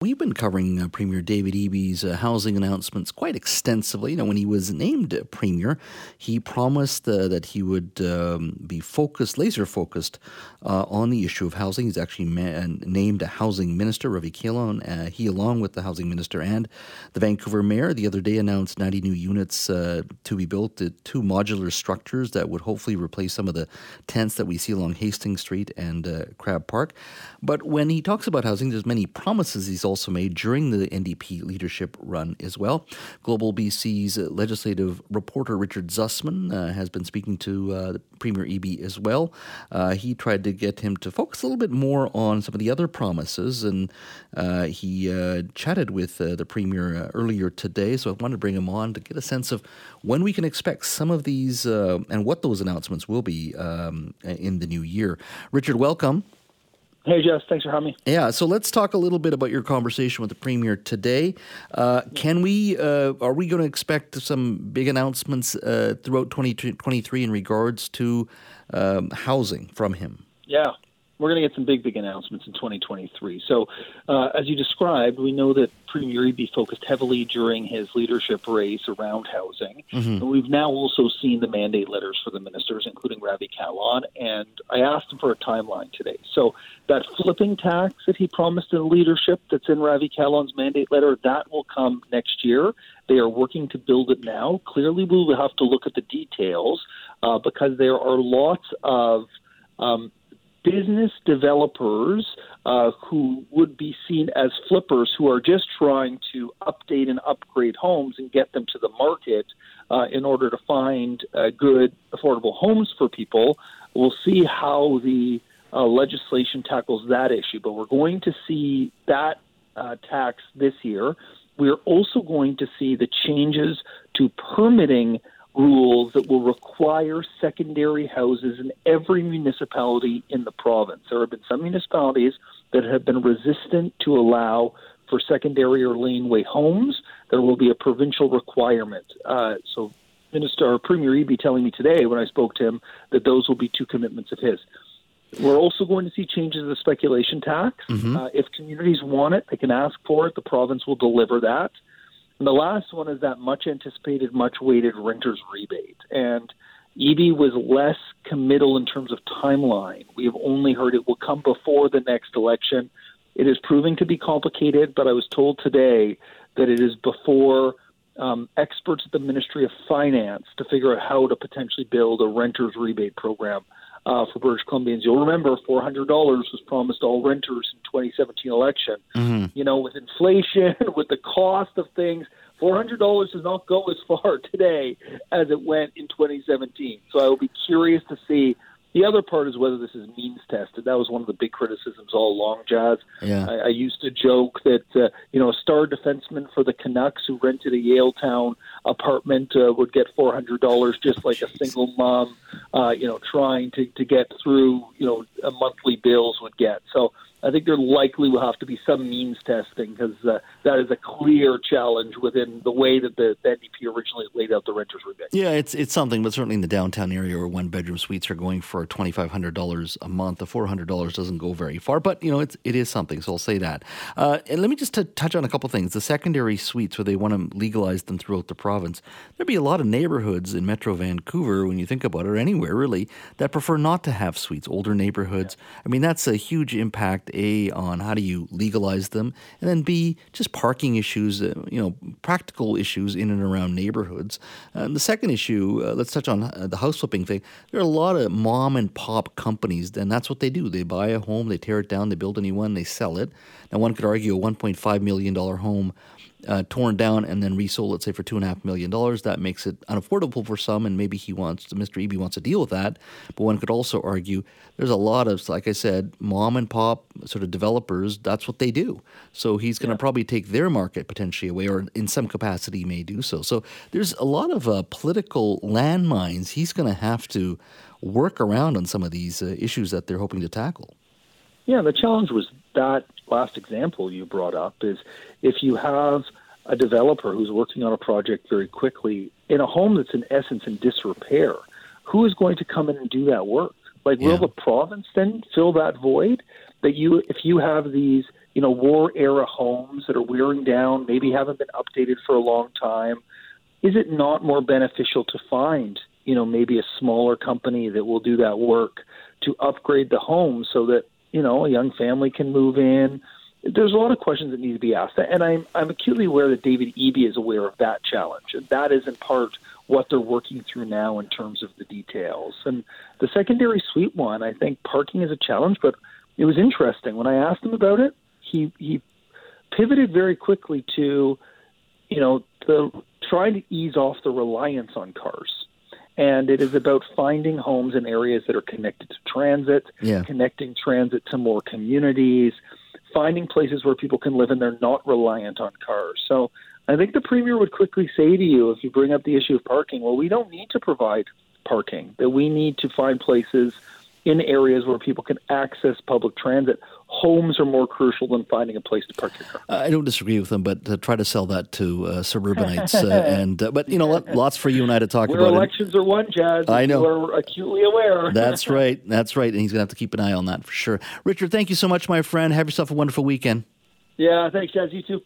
We've been covering uh, Premier David Eby uh, housing announcements quite extensively. You know, when he was named uh, Premier, he promised uh, that he would um, be focused, laser focused, uh, on the issue of housing. He's actually ma- named a housing minister, Ravi Kahlon. Uh, he, along with the housing minister and the Vancouver mayor, the other day announced 90 new units to be built, two modular structures that would hopefully replace some of the tents that we see along Hastings Street and Crab Park. But when he talks about housing, there's many promises he's also made during the NDP leadership run as well. Global BC's legislative reporter Richard Zussman uh, has been speaking to uh, Premier Eby as well. Uh, he tried to get him to focus a little bit more on some of the other promises, and uh, he uh, chatted with uh, the Premier earlier today. So I wanted to bring him on to get a sense of when we can expect some of these and what those announcements will be um, in the new year. Richard, welcome. Hey, Jess. Thanks for having me. Yeah. So let's talk a little bit about your conversation with the premier today. Uh, can we? Uh, are we going to expect some big announcements uh, throughout 2023 in regards to um, housing from him? Yeah we're going to get some big, big announcements in 2023. So, uh, as you described, we know that Premier Eby focused heavily during his leadership race around housing. Mm-hmm. And we've now also seen the mandate letters for the ministers, including Ravi Kahlon. And I asked him for a timeline today. So, that flipping tax that he promised in leadership that's in Ravi Kahlon's mandate letter, that will come next year. They are working to build it now. Clearly, we will have to look at the details uh, because there are lots of um, business developers uh, who would be seen as flippers who are just trying to update and upgrade homes and get them to the market uh, in order to find uh, good, affordable homes for people. We'll see how the uh, legislation tackles that issue, but we're going to see that uh, tax this year. We're also going to see the changes to permitting rules that will require secondary houses in every municipality in the province. There have been some municipalities that have been resistant to allow for secondary or laneway homes. There will be a provincial requirement. Uh, so, Minister or Premier Eby telling me today when I spoke to him that those will be two commitments of his. We're also going to see changes to the speculation tax. Mm-hmm. Uh, if communities want it, they can ask for it. The province will deliver that. And the last one is that much anticipated, much weighted renters rebate. And Eby was less committal in terms of timeline. We have only heard it will come before the next election. It is proving to be complicated, but I was told today that it is before um, experts at the Ministry of Finance to figure out how to potentially build a renters rebate program uh, for British Columbians. You'll remember $400 was promised all renters 2017 election. Mm-hmm. You know, with inflation, with the cost of things, $400 does not go as far today as it went in 2017. So I will be curious to see the other part is whether this is means tested. That was one of the big criticisms all along, Jazz. Yeah. I, I used to joke that uh, you know a star defenseman for the Canucks who rented a Yaletown apartment uh, would get four hundred dollars, just like a single mom, uh, you know, trying to to get through you know a monthly bills would get. So I think there likely will have to be some means testing because uh, that is a clear challenge within the way that the, the NDP originally laid out the renters rebate. Yeah, it's it's something, but certainly in the downtown area where one bedroom suites are going for twenty five hundred dollars a month, the four hundred dollars doesn't go very far. But you know, it's it is something. So I'll say that. Uh, and let me just t- touch on a couple things. The secondary suites, where they want to legalize them throughout the province, there'd be a lot of neighborhoods in Metro Vancouver, when you think about it, or anywhere really, that prefer not to have suites. Older neighborhoods. Yeah. I mean, that's a huge impact a, on how do you legalize them, and then B, just parking issues, uh, you know, practical issues in and around neighborhoods. And the second issue, uh, let's touch on uh, the house flipping thing. There are a lot of mom and pop companies, and that's what they do. They buy a home, they tear it down, they build a new one, they sell it. Now, one could argue a $1.5 million home uh, torn down and then resold, let's say for two and a half million dollars. That makes it unaffordable for some, and maybe he wants, Mr. Eby wants to deal with that. But one could also argue there's a lot of, like I said, mom and pop sort of developers. That's what they do. So he's going to yeah. probably take their market potentially away, or in some capacity, he may do so. So there's a lot of uh, political landmines he's going to have to work around on some of these uh, issues that they're hoping to tackle. Yeah, the challenge was that last example you brought up is if you have a developer who's working on a project very quickly in a home that's in essence in disrepair, who is going to come in and do that work? Like, yeah. will the province then fill that void? That you, if you have these, you know, war era homes that are wearing down, maybe haven't been updated for a long time, is it not more beneficial to find, you know, maybe a smaller company that will do that work to upgrade the home so that you know, a young family can move in. There's a lot of questions that need to be asked, and I'm I'm acutely aware that David Eby is aware of that challenge, and that is in part what they're working through now in terms of the details. And the secondary suite one, I think parking is a challenge, but it was interesting when I asked him about it. He he pivoted very quickly to, you know, the trying to ease off the reliance on cars and it is about finding homes in areas that are connected to transit, yeah. connecting transit to more communities, finding places where people can live and they're not reliant on cars. So I think the premier would quickly say to you if you bring up the issue of parking, well, we don't need to provide parking, that we need to find places in areas where people can access public transit. Homes are more crucial than finding a place to park your car. I don't disagree with them, but uh, try to sell that to uh, suburbanites. uh, and uh, but you know, lots for you and I to talk Where about. Elections are won, Jazz. I know. We're acutely aware. That's right. That's right. And he's going to have to keep an eye on that for sure. Richard, thank you so much, my friend. Have yourself a wonderful weekend. Yeah, thanks, Jazz. You too.